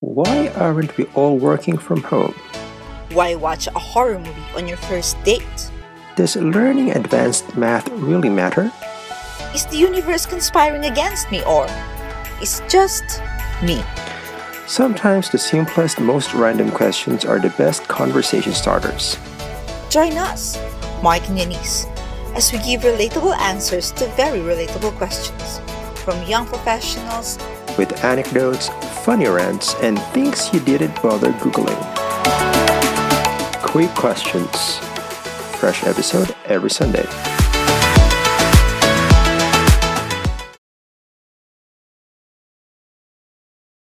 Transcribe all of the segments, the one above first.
Why aren't we all working from home? Why watch a horror movie on your first date? Does learning advanced math really matter? Is the universe conspiring against me or is just me? Sometimes the simplest, most random questions are the best conversation starters. Join us, Mike and Yanis, as we give relatable answers to very relatable questions from young professionals with anecdotes, funny rants, and things you didn't bother Googling. Quick questions. Fresh episode every Sunday.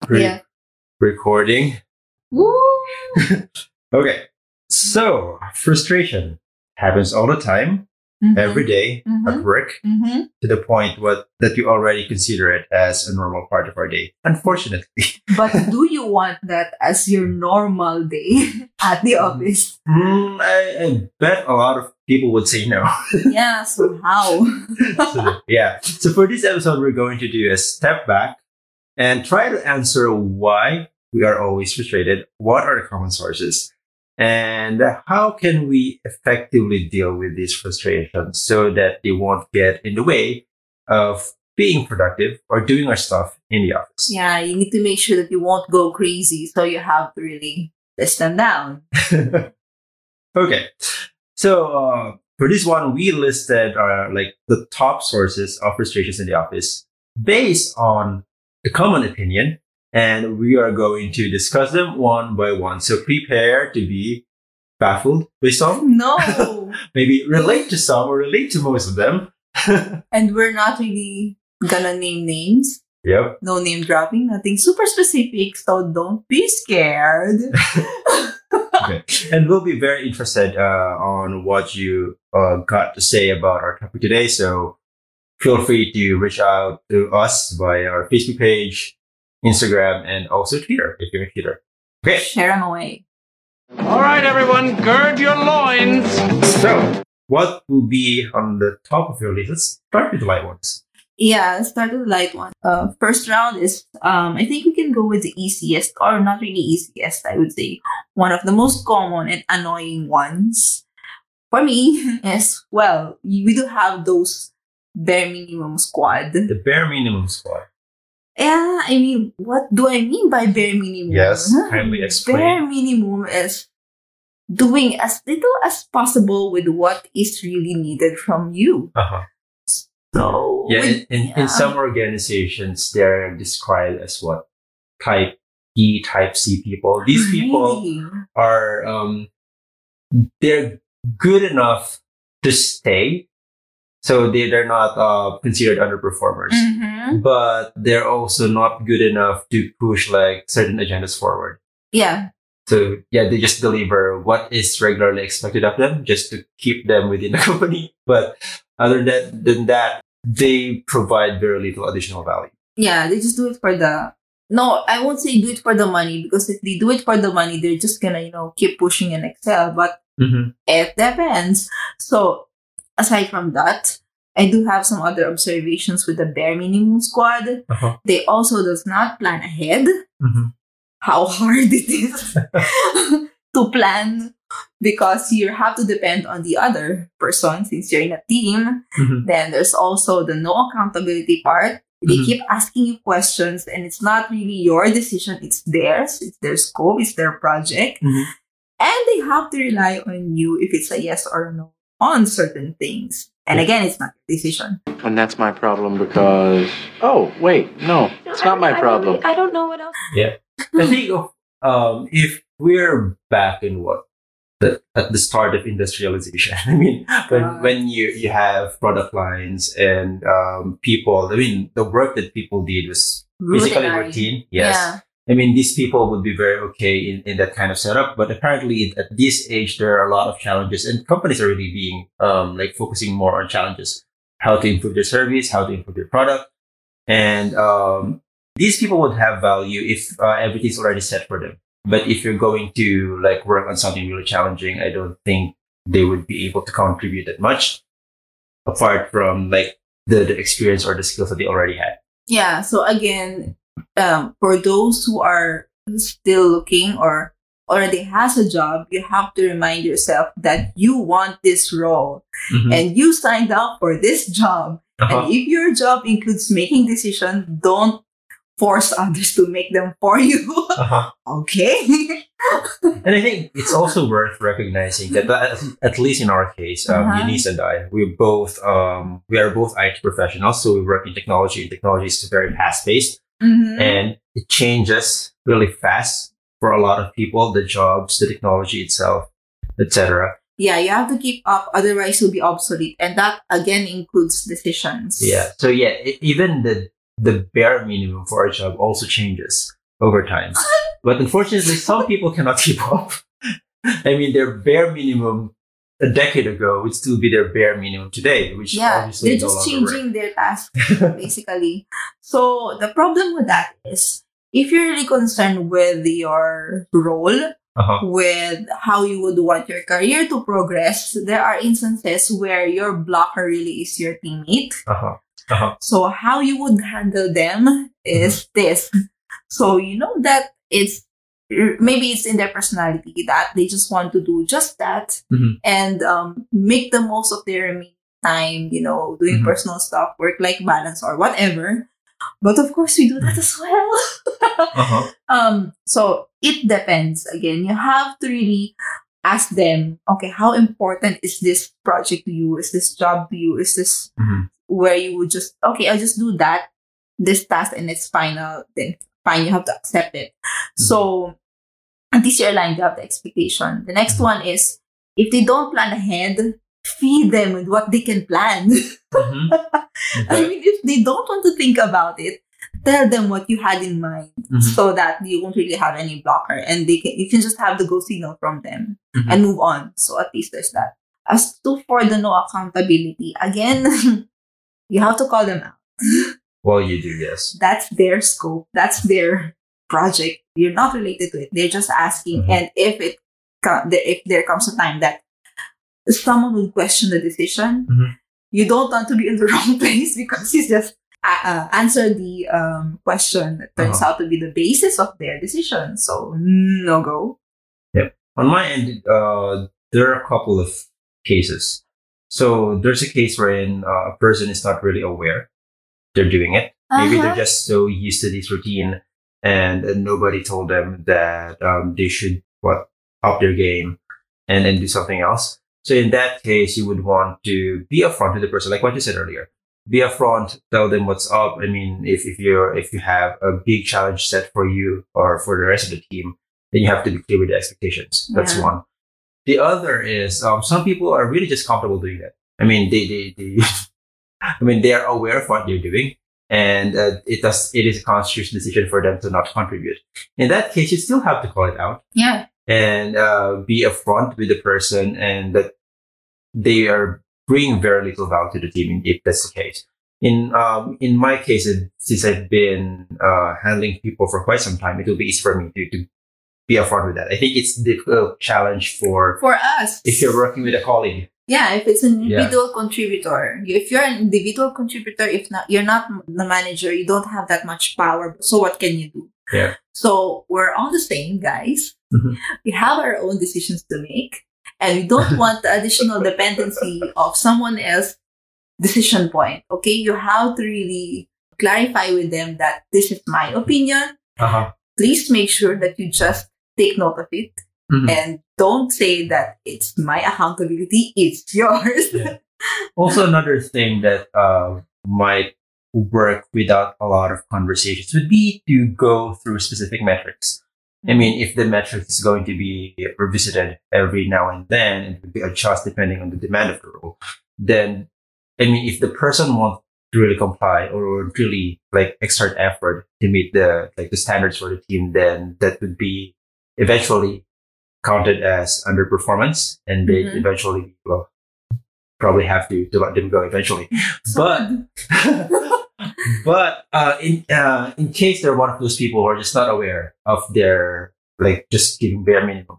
Re- Yeah. Recording. Woo! Okay. So, frustration happens all the time, Mhm. every day at Mhm. work, Mhm. to the point what, that you already consider it as a normal part of our day. Unfortunately. But do you want that as your normal day at the office? Mm, I, I bet a lot of people would say no. yeah, so how? so, yeah. So for this episode, we're going to do a step back and try to answer why we are always frustrated. What are the common sources? And how can we effectively deal with these frustrations so that they won't get in the way of being productive or doing our stuff in the office? yeah, you need to make sure that you won't go crazy. So you have to really list them down. okay. So uh, for this one, we listed uh, like the top sources of frustrations in the office based on a common opinion, and we are going to discuss them one by one. So prepare to be baffled by some, No. maybe relate to some or relate to most of them. and we're not really gonna name names. Yep. No name dropping, nothing super specific. So don't be scared. Okay. And we'll be very interested uh, on what you uh, got to say about our topic today. So feel free to reach out to us via our Facebook page, Instagram, and also Twitter if you're on Twitter. Okay. Share them away. All right, everyone, gird your loins. So what will be on the top of your list? Let's start with the light ones. Yeah, let's start with the light one. Uh, first round is, um, I think we can go with the easiest, or not really easiest, I would say. One of the most common and annoying ones for me is, well, we do have those bare minimum squad. The bare minimum squad. Yeah, I mean, what do I mean by bare minimum? Yes, kindly explain. Bare minimum is doing as little as possible with what is really needed from you. Uh-huh. So, Yeah, with- in, in, yeah. in some organizations, they're described as what? Type E, type C people. These people Really? are um they're good enough to stay so they, they're not uh, considered underperformers Mhm. but they're also not good enough to push like certain agendas forward Yeah, so yeah they just deliver what is regularly expected of them just to keep them within the company but other than, than that they provide very little additional value yeah, they just do it for the. No, I won't say do it for the money because if they do it for the money, they're just gonna, you know, keep pushing in Excel. But mm-hmm. it depends. So, aside from that, I do have some other observations with the bare minimum squad. Uh-huh. They also does not plan ahead. Mhm. How hard it is to plan because you have to depend on the other person since you're in a team. Mhm. Then there's also the no accountability part. They Mhm. keep asking you questions and it's not really your decision, it's theirs, it's their scope, it's their project. Mhm. And they have to rely on you if it's a yes or a no on certain things. And again, it's not your decision. And that's my problem because. Oh, wait, no, it's not my problem. I don't know what else. Yeah. I think of um, if we're back in what the, at the start of industrialization. I mean, when Right. when you you have product lines and um, people. I mean, the work that people did was basically routine. Yes. Yeah. I mean, these people would be very okay in, in that kind of setup, but apparently at this age, there are a lot of challenges and companies are really being, um, like focusing more on challenges, how to improve their service, how to improve their product. And, um, these people would have value if uh, everything's already set for them. But if you're going to like work on something really challenging, I don't think they would be able to contribute that much apart from like the, the experience or the skills that they already had. Yeah. So again, um, for those who are still looking or already has a job, you have to remind yourself that you want this role Mhm. and you signed up for this job. Uh-huh. And if your job includes making decisions, don't force others to make them for you. Uh-huh. okay? And I think it's also worth recognizing that, that at least in our case, um, Uh-huh. Eunice and I, we both um, we are both IT professionals, so we work in technology. And technology is very fast paced, Mhm. and it changes really fast for a lot of people. The jobs, the technology itself, etc. yeah, you have to keep up, otherwise you'll be obsolete. And that again includes decisions. Yeah. So yeah, e- even the the bare minimum for a job also changes over time. but unfortunately, some people cannot keep up. I mean, their bare minimum a decade ago would still be their bare minimum today, which Yeah, obviously they're just longer changing their task basically. So the problem with that is if you're really concerned with your role. Uh-huh. with how you would want your career to progress, there are instances where your blocker really is your teammate. Uh-huh. Uh-huh. So how you would handle them is this. So you know that it's maybe it's in their personality that they just want to do just that Mhm. and um, make the most of their remaining time, you know, doing Mhm. personal stuff, work life balance or whatever. But of course we do that as well. Uh-huh. um so it depends again you have to really ask them okay how important is this project to you is this job to you is this Mhm. where you would just okay i'll just do that this task and it's final then fine you have to accept it so at least you're aligned you have the expectation the next one is if they don't plan ahead feed them with what they can plan Mhm. I mean, if they don't want to think about it, tell them what you had in mind Mhm. so that you won't really have any blocker and they can you can just have the go signal from them Mhm. and move on. So at least there's that. As to for the no accountability, again, you have to call them out. Well, you do, yes. That's their scope. That's their project. You're not related to it. They're just asking. Mhm. And if it if there comes a time that someone will question the decision, Mhm. you don't want to be in the wrong place because you just uh, answer the um, question that turns Uh-huh. out to be the basis of their decision. So no go. Yeah. On my end, uh, there are a couple of cases. So there's a case wherein uh, a person is not really aware they're doing it. Maybe Uh-huh. they're just so used to this routine and, uh, nobody told them that um, they should what up their game and then do something else. So in that case, you would want to be upfront with the person, like what you said earlier. Be upfront, tell them what's up. I mean, if, if you're if you have a big challenge set for you or for the rest of the team, then you have to be clear with the expectations. That's Yeah. one. The other is um, some people are really just comfortable doing that. I mean, they they, they I mean, they are aware of what they're doing, and uh, it does. It is a conscious decision for them to not contribute. In that case, you still have to call it out Yeah. and uh, be upfront with the person, and that they are bringing very little value to the team. If that's the case. In um, in my case, since I've been uh, handling people for quite some time, it will be easy for me to, to be upfront with that. I think it's a difficult challenge for For us. if you're working with a colleague. Yeah, if it's an Yeah. individual contributor, if you're an individual contributor, if not, you're not the manager, you don't have that much power. So what can you do? Yeah. So we're all the same, guys. Mhm. We have our own decisions to make, and we don't want the additional dependency of someone else decision point. Okay, you have to really clarify with them that this is my opinion. Uh-huh. Please make sure that you just take note of it Mhm. and don't say that it's my accountability, it's yours. Yeah. Also, another thing that uh, might work without a lot of conversations would be to go through specific metrics. I mean, if the metric is going to be revisited every now and then and to be adjusted depending on the demand of the role, then I mean, if the person wants to really comply or really like exert effort to meet the like the standards for the team, then that would be eventually counted as underperformance, and they Mhm. eventually well probably have to, to let them go eventually. But but uh, in uh, in case they're one of those people who are just not aware of their like just giving bare minimum,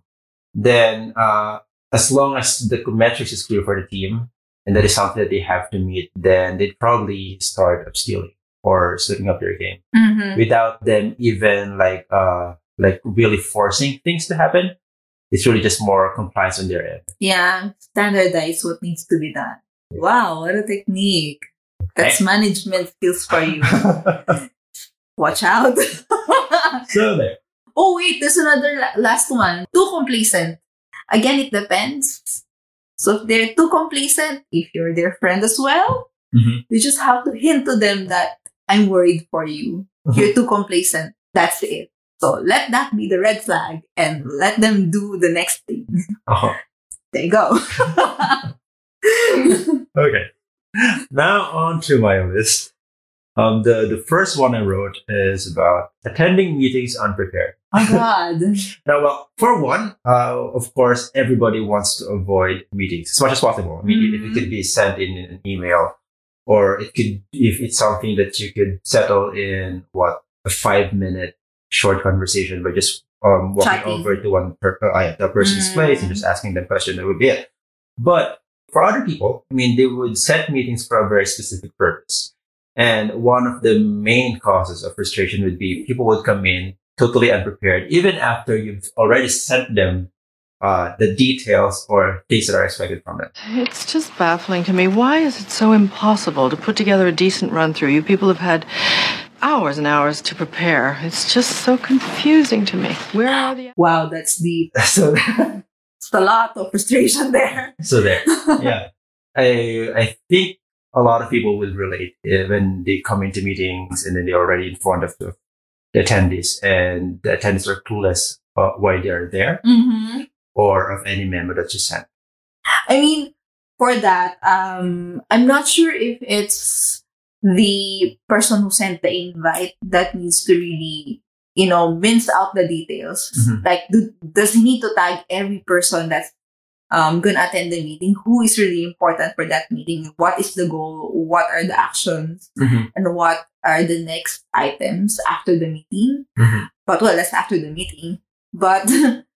then uh, as long as the metrics is clear for the team and that is something that they have to meet, then they'd probably start upskilling or stepping up their game Mhm. without them even like uh, like really forcing things to happen. It's really just more compliance on their end. Yeah, standardize what needs to be done. Wow, what a technique. That's management skills for you. Watch out. so there. oh, wait, there's another la- last one. Too complacent. Again, it depends. So if they're too complacent, if you're their friend as well, Mhm. you just have to hint to them that I'm worried for you. You're too complacent. That's it. So let that be the red flag and let them do the next thing. Oh, There you go. okay. Now on to my list. Um, the, the first one I wrote is about attending meetings unprepared. oh God. Now, well, for one, uh, of course, everybody wants to avoid meetings as much as possible. I mean, if it could be sent in an email, or it could, if it's something that you could settle in what a five minute short conversation by just um, walking Chatting. over to one per, uh, yeah, the person's Mm. place and just asking them question. That would be it. But for other people, I mean, they would set meetings for a very specific purpose. And one of the main causes of frustration would be people would come in totally unprepared, even after you've already sent them uh, the details or things that are expected from them. It's just baffling to me. Why is it so impossible to put together a decent run through? You people have had hours and hours to prepare. It's just so confusing to me. Where are the Wow, that's deep. so, It's a lot of frustration there. so there. Yeah. I, I think a lot of people will relate uh, when they come into meetings and then they're already in front of the, the attendees and the attendees are clueless uh, why they're there Mm-hmm. or of any member that you sent. I mean, for that, um, I'm not sure if it's the person who sent the invite that needs to really, you know, mince out the details. Mhm. Like, do, does he need to tag every person that's um, gonna attend the meeting? Who is really important for that meeting? What is the goal? What are the actions? Mhm. And what are the next items after the meeting? Mhm. But well, that's after the meeting. But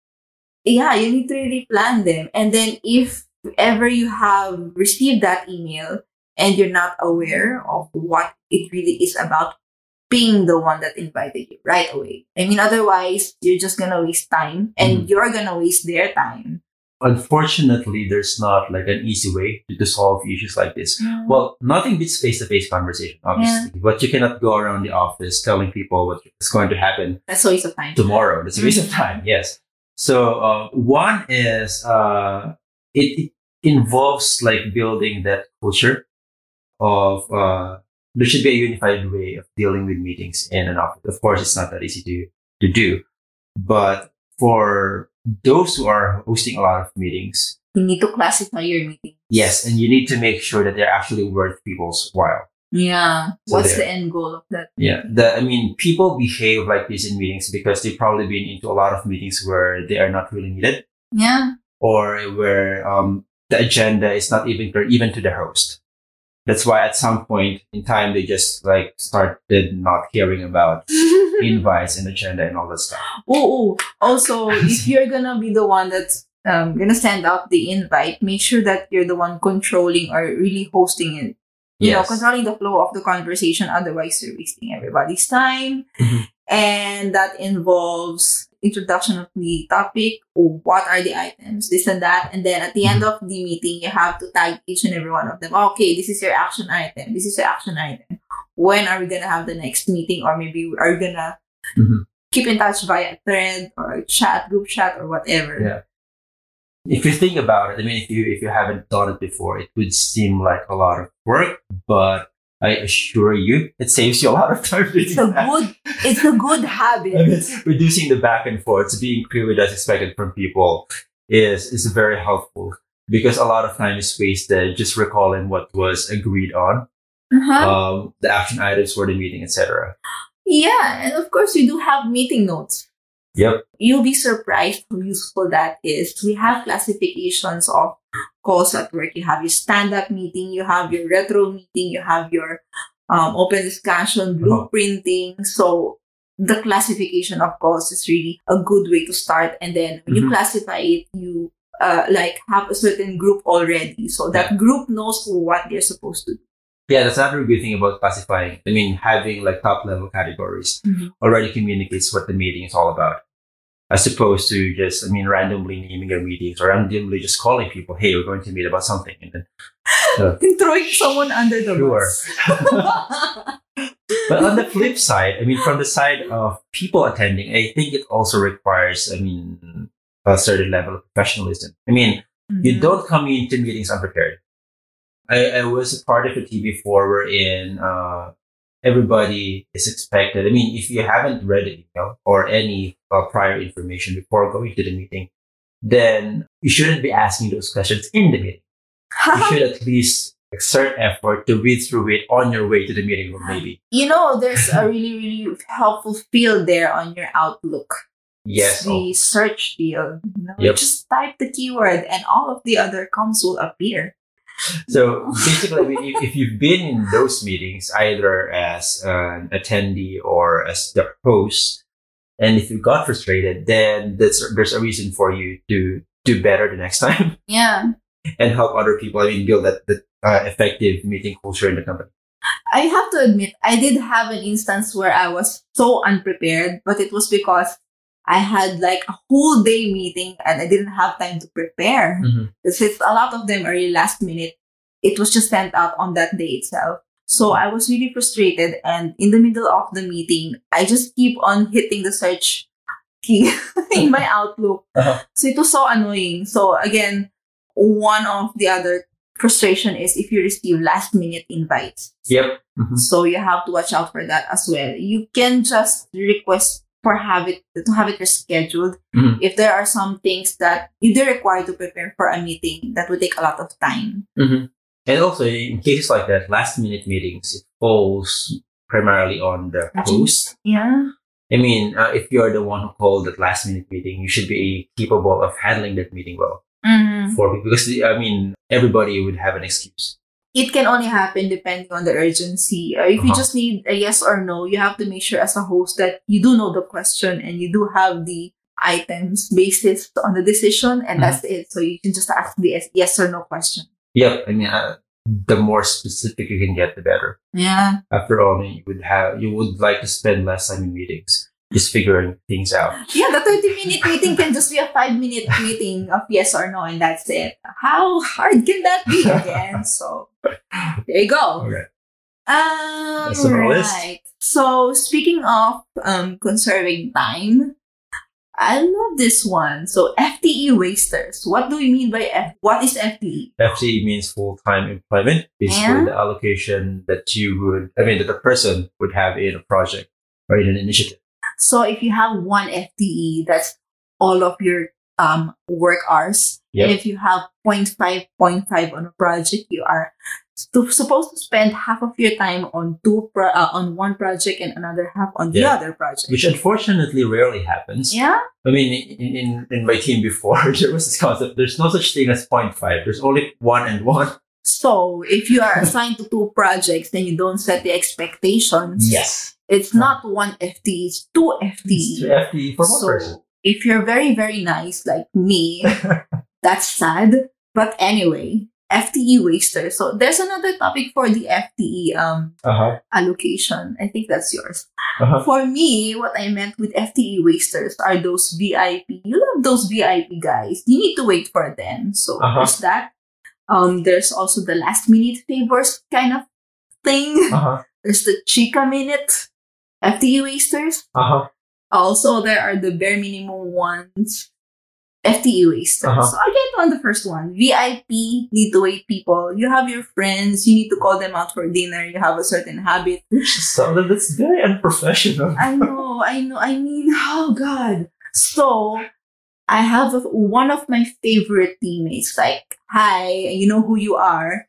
yeah, you need to really plan them. And then if ever you have received that email and you're not aware of what it really is about, being the one that invited you right away. I mean, otherwise, you're just gonna waste time and Mhm. you're gonna waste their time. Unfortunately, there's not like an easy way to, to solve issues like this. Well, nothing beats face-to-face conversation, obviously, but you cannot go around the office telling people what's going to happen That's a waste of time. tomorrow. That's a waste of time. Yes. So uh, one is uh, it, it involves like building that culture of uh, there should be a unified way of dealing with meetings in an office. Of course, it's not that easy to to do, but for those who are hosting a lot of meetings, You need to classify your meeting. yes, and you need to make sure that they're actually worth people's while. Yeah. So What's the end goal of that? Yeah, the, I mean, people behave like this in meetings because they've probably been into a lot of meetings where they are not really needed. Yeah. or where um, the agenda is not even clear, even to the host. That's why at some point in time they just like started not caring about invites and agenda and all that stuff. Oh, also, if you're gonna be the one that's um, gonna send out the invite, make sure that you're the one controlling or really hosting it. You know, controlling the flow of the conversation. Otherwise, you're wasting everybody's time. Mhm. And that involves introduction of the topic, what are the items, this and that. And then at the end of the meeting, you have to tag each and every one of them. Okay, this is your action item. This is your action item. When are we gonna have the next meeting? Or maybe we are gonna Mhm. keep in touch via thread or chat, group chat, or whatever. Yeah. If you think about it, I mean, if you if you haven't done it before, it would seem like a lot of work, but I assure you, it saves you a lot of time. It's a that. good, it's a good habit. I mean, reducing the back and forth, being clear with as expected from people is is very helpful because a lot of time is wasted just recalling what was agreed on, Uh-huh. um, the action items for the meeting, etc. Yeah, and of course, we do have meeting notes. Yep. You'll be surprised how useful that is. We have classifications of calls at work. You have your stand-up meeting, you have your retro meeting, you have your um, open discussion, blueprinting. So the classification of calls is really a good way to start. And then when you Mhm. classify it, you uh, like have a certain group already, so that group knows what they're supposed to do. Yeah, that's another good thing about classifying. I mean, having like top level categories Mhm. already communicates what the meeting is all about. As opposed to just, I mean, randomly naming your meetings or randomly just calling people, hey, we're going to meet about something. And then, uh, Throwing someone under the Sure. bus. but on the flip side, I mean, from the side of people attending, I think it also requires, I mean, a certain level of professionalism. I mean, you Mhm. don't come into meetings unprepared. I, I was a part of a team before wherein uh, everybody is expected. I mean, if you haven't read an email or any uh, prior information before going to the meeting, then you shouldn't be asking those questions in the meeting. You should at least exert effort to read through it on your way to the meeting room, maybe. you know, there's a really, really helpful field there on your Outlook. Yes. oh, The search field. You know, Yep. Just type the keyword and all of the other comms will appear. So basically, I mean, if, if you've been in those meetings, either as an attendee or as the host, and if you got frustrated, then that's, there's a reason for you to do better the next time Yeah. and help other people. I mean, build that, that uh, effective meeting culture in the company. I have to admit, I did have an instance where I was so unprepared, but it was because I had like a whole day meeting and I didn't have time to prepare. Mhm. Since a lot of them are really last minute, it was just sent out on that day itself. So I was really frustrated and in the middle of the meeting, I just keep on hitting the search key in my Outlook. Uh-huh. So it was so annoying. So again, one of the other frustration is if you receive last minute invites. Yep. Mhm. So you have to watch out for that as well. You can just request for have it to have it rescheduled Mhm. if there are some things that you do require to prepare for a meeting that would take a lot of time. Mhm. And also, in cases like that, last minute meetings, it falls primarily on the host. Yeah. I mean, uh, if you're the one who called that last minute meeting, you should be capable of handling that meeting well. Mhm. For because I mean, everybody would have an excuse. It can only happen depending on the urgency. Uh, if you Uh-huh. just need a yes or no, you have to make sure as a host that you do know the question and you do have the items basis on the decision, and Mhm. that's it. So you can just ask the yes- yes or no question. Yep. I mean, uh, the more specific you can get, the better. Yeah. After all, you would have, you would like to spend less time in meetings, just figuring things out. Yeah, the 30 minute meeting can just be a five minute meeting of yes or no, and that's it. How hard can that be again? So there you go. Okay. Um, That's on our list. right. So speaking of um conserving time, I love this one. So FTE wasters. What do we mean by F? What is? FTE? FTE means full-time employment, basically the allocation that you would, I mean, that the person would have in a project or in an initiative. So if you have one FTE, that's all of your um work hours. Yep. And if you have 0.5, 0.5 on a project, you are st- supposed to spend half of your time on two pro- uh, on one project and another half on the other project. Which unfortunately rarely happens. yeah. I mean, in, in, in my team before, there was this concept. There's no such thing as 0.5. There's only one and one. So if you are assigned to two projects, then you don't set the expectations. Yes. It's not one FTE, it's two It's FTE. two FTE for one so person. if you're very, very nice like me, that's sad. But anyway, FTE waster. So there's another topic for the FTE um Uh-huh. allocation. I think that's yours. Uh-huh. For me, what I meant with FTE wasters are those VIP. You love those VIP guys. You need to wait for them. So Uh-huh. there's that. Um, there's also the last minute favors kind of thing. Uh-huh. There's the chika minute FTE wasters. Uh-huh. Also, there are the bare minimum ones. FTE wasters. Uh-huh. So again, on the first one, VIP need to wait people. You have your friends. You need to call them out for dinner. You have a certain habit. So that- that's very unprofessional. I know, I know. I mean, oh god. So I have a, one of my favorite teammates. Like, hi, you know who you are.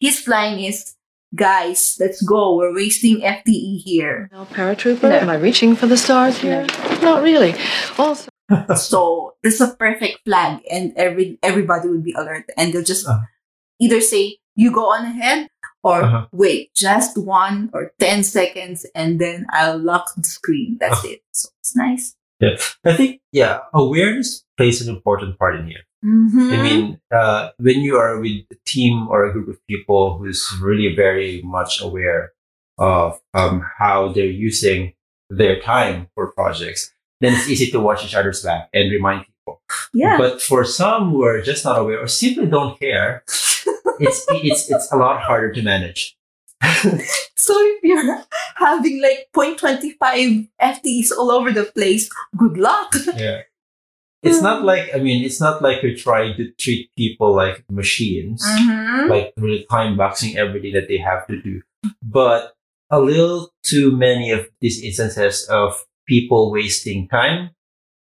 His line is, guys, let's go. We're wasting FTE here. No, paratrooper? No. Am I reaching for the stars here? Not really. Also, so this is a perfect flag, and every everybody would be alert, and they'll just Uh-huh. either say, "You go on ahead." Or Uh-huh. wait, just one or ten seconds, and then I'll lock the screen. That's Uh-huh. it. So it's nice. Yeah. I think, yeah, awareness plays an important part in here. Mm-hmm. I mean, uh, when you are with a team or a group of people who's really very much aware of um, how they're using their time for projects, then it's easy to watch each other's back and remind people. Yeah. But for some who are just not aware or simply don't care, it's it's it's a lot harder to manage. So if you're having like 0.25 FTEs all over the place, good luck. Yeah. It's not like I mean, it's not like you're trying to treat people like machines, Mm-hmm. like really time boxing everything that they have to do. But a little too many of these instances of people wasting time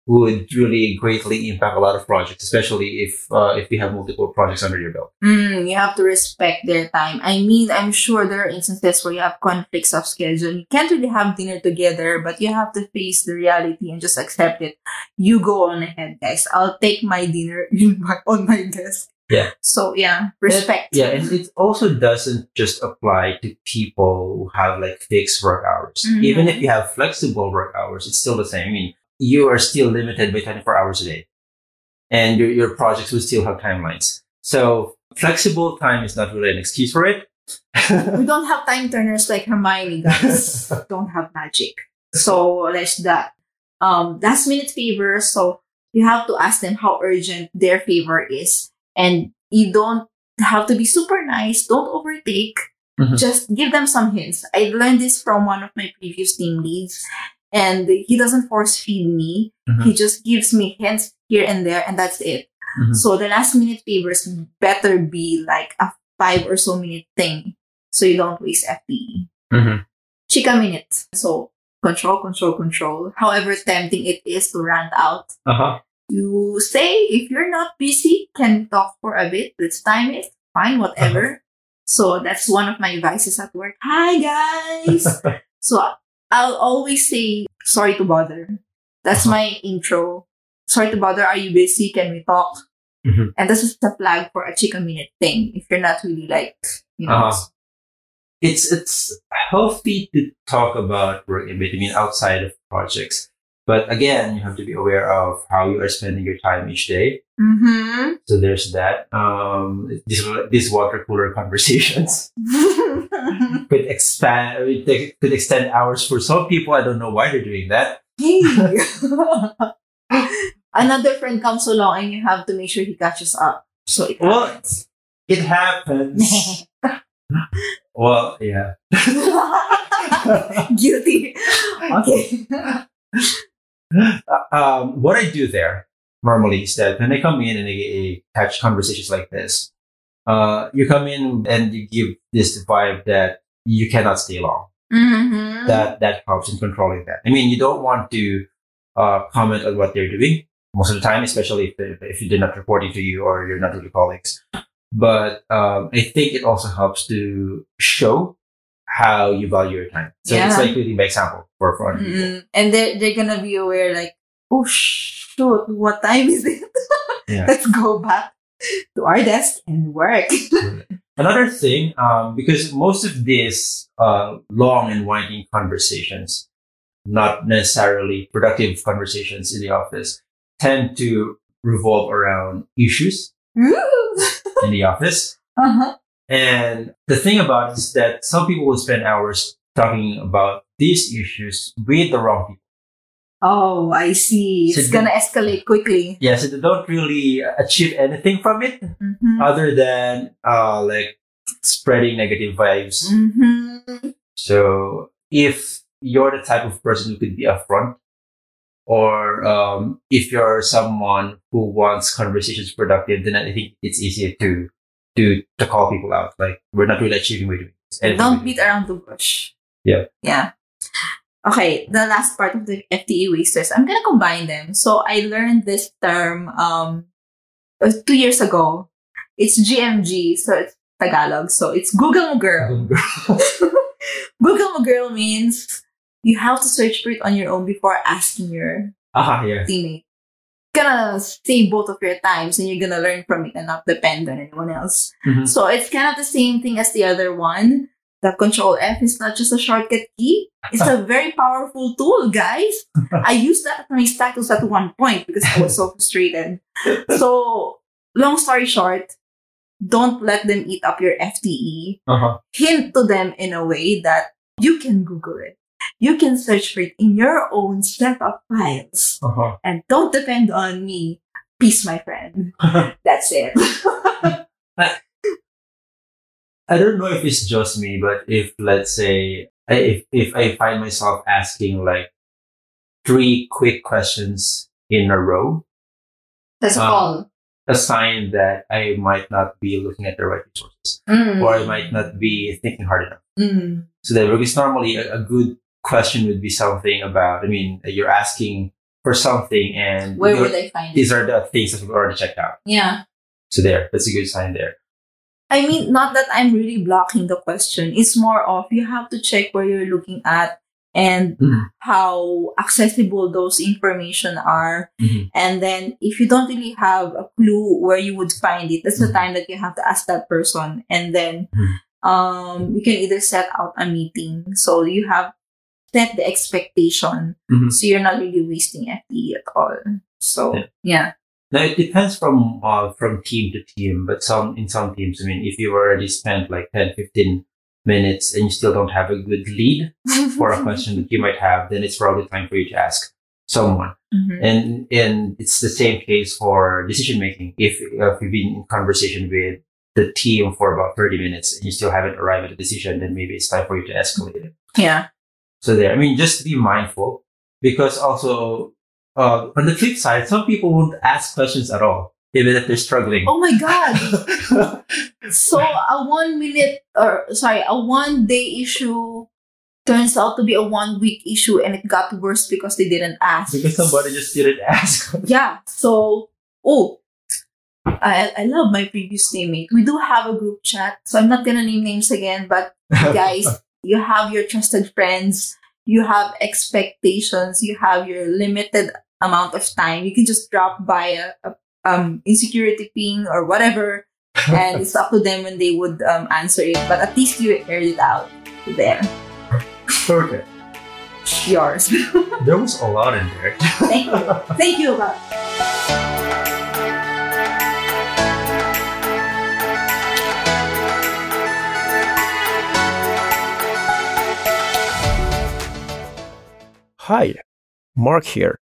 would really greatly impact a lot of projects, especially if uh, if you have multiple projects under your belt. Mm, you have to respect their time. I mean, I'm sure there are instances where you have conflicts of schedule. You can't really have dinner together, but you have to face the reality and just accept it. You go on ahead, guys. I'll take my dinner in my, on my desk. Yeah. So yeah, respect. Yeah, and it also doesn't just apply to people who have like fixed work hours. Mhm. Even if you have flexible work hours, it's still the same. I mean, you are still limited by 24 hours a day. And your, your projects will still have timelines. So flexible time is not really an excuse for it. we don't have time turners like Hermione, guys. don't have magic. So that's that. Um, last minute favor. So you have to ask them how urgent their favor is, and you don't have to be super nice. Don't overtake. Mhm. Just give them some hints. I learned this from one of my previous team leads, and he doesn't force feed me. Mhm. He just gives me hints here and there, and that's it. Mhm. So the last minute favors better be like a five or so minute thing so you don't waste FTE. Mhm. Chika minute. So control, control, control. However tempting it is to rant out. Uh-huh. You say if you're not busy, can talk for a bit. Let's time it. Fine, whatever. So that's one of my vices at work. Hi guys. so I'll always say sorry to bother. That's my intro. Sorry to bother. Are you busy? Can we talk? Mhm. And this is the flag for a chika minute thing. If you're not really like, you know, Uh-huh. It's it's healthy to talk about work a bit, I mean outside of projects. But again, you have to be aware of how you are spending your time each day. mm-hmm. So there's that. Um, these these water cooler conversations could expand, could extend hours for some people. I don't know why they're doing that. hey. Another friend comes along and you have to make sure he catches up. So it Well- happens. It happens. well, yeah. Guilty. Okay. Uh, um, what I do there normally is that when I come in and I, I catch conversations like this, uh, you come in and you give this vibe that you cannot stay long. mm-hmm. That that helps in controlling that. I mean, you don't want to uh, comment on what they're doing most of the time, especially if if they're not reporting to you or you're not really colleagues. But um, I think it also helps to show how you value your time. So it's like leading by example for for other people. And they're, they're gonna be aware, like, oh shoot, what time is it? Yeah. Let's go back to our desk and work. Another thing, um, because most of these uh, long and winding conversations, not necessarily productive conversations in the office, tend to revolve around issues in the office. uh-huh. And the thing about it is that some people will spend hours talking about these issues with the wrong people. Oh, I see. So It's gonna escalate quickly. Yeah, so they don't really achieve anything from it Mm-hmm. other than uh, like spreading negative vibes. Mm-hmm. So if you're the type of person who could be upfront, or um, if you're someone who wants conversations productive, then I think it's easier to to to call people out. Like we're not really achieving what we're doing. Don't beat around the bush. Yeah. Yeah. Okay, the last part of the FTE wasters, I'm gonna combine them. So I learned this term um uh, two years ago. It's GMG, so it's Tagalog. So it's Google Girl. Google Girl means you have to search for it on your own before asking your Ah, yeah. teammate. Gonna save both of your times and you're gonna learn from it and not depend on anyone else. Mhm. So it's kind of the same thing as the other one. The control F is not just a shortcut key. It's a very powerful tool, guys. I used that at my status at one point because I was so frustrated. So long story short, don't let them eat up your FTE. Uh-huh. Hint to them in a way that you can Google it. you can search for it in your own set of files. Uh-huh. And don't depend on me. Peace, my friend. That's it. I don't know if it's just me, but if let's say if if I find myself asking like three quick questions in a row, That's Um, all. a sign that I might not be looking at the right resources, Mm. or I might not be thinking hard enough. Mm. So that because normally a, a good question would be something about. I mean, you're asking for something, and Where would I find it? these are the things that we've already checked out. Yeah. So there, that's a good sign there. I mean, not that I'm really blocking the question. It's more of you have to check where you're looking at and Mhm. how accessible those information are. Mhm. And then if you don't really have a clue where you would find it, that's the Mhm. time that you have to ask that person. And then Mhm. um, you can either set out a meeting. So you have set the expectation. Mhm. So you're not really wasting FTE at all. So Yeah. yeah. Now it depends from uh, from team to team, but some in some teams, I mean, if you've already spent like 10, 15 minutes and you still don't have a good lead for a question that you might have, then it's probably time for you to ask someone. Mhm. And and it's the same case for decision making. If, if you've been in conversation with the team for about 30 minutes and you still haven't arrived at a decision, then maybe it's time for you to escalate it. Yeah. So there, I mean, just be mindful because also uh, on the flip side, some people won't ask questions at all, even if they're struggling. Oh my god. So a one minute or sorry, a one day issue turns out to be a one week issue and it got worse because they didn't ask. because somebody just didn't ask. Yeah. So oh I, I love my previous teammate. We do have a group chat, so I'm not gonna name names again, but guys, you have your trusted friends, you have expectations, you have your limited amount of time. You can just drop by a, a um insecurity ping or whatever, and it's up to them when they would um, answer it. But at least you aired it out there. okay. Yours. There was a lot in there. Thank you. Thank you. Hi, Mark here.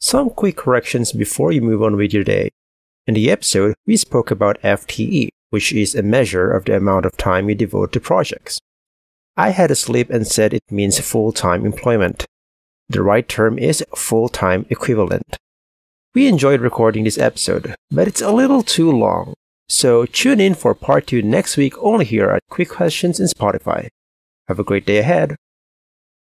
Some quick corrections before you move on with your day. In the episode, we spoke about FTE, which is a measure of the amount of time you devote to projects. I had a slip and said it means full time employment. The right term is full time equivalent. We enjoyed recording this episode, but it's a little too long. So tune in for part two next week only here at Quick Questions in Spotify. Have a great day ahead.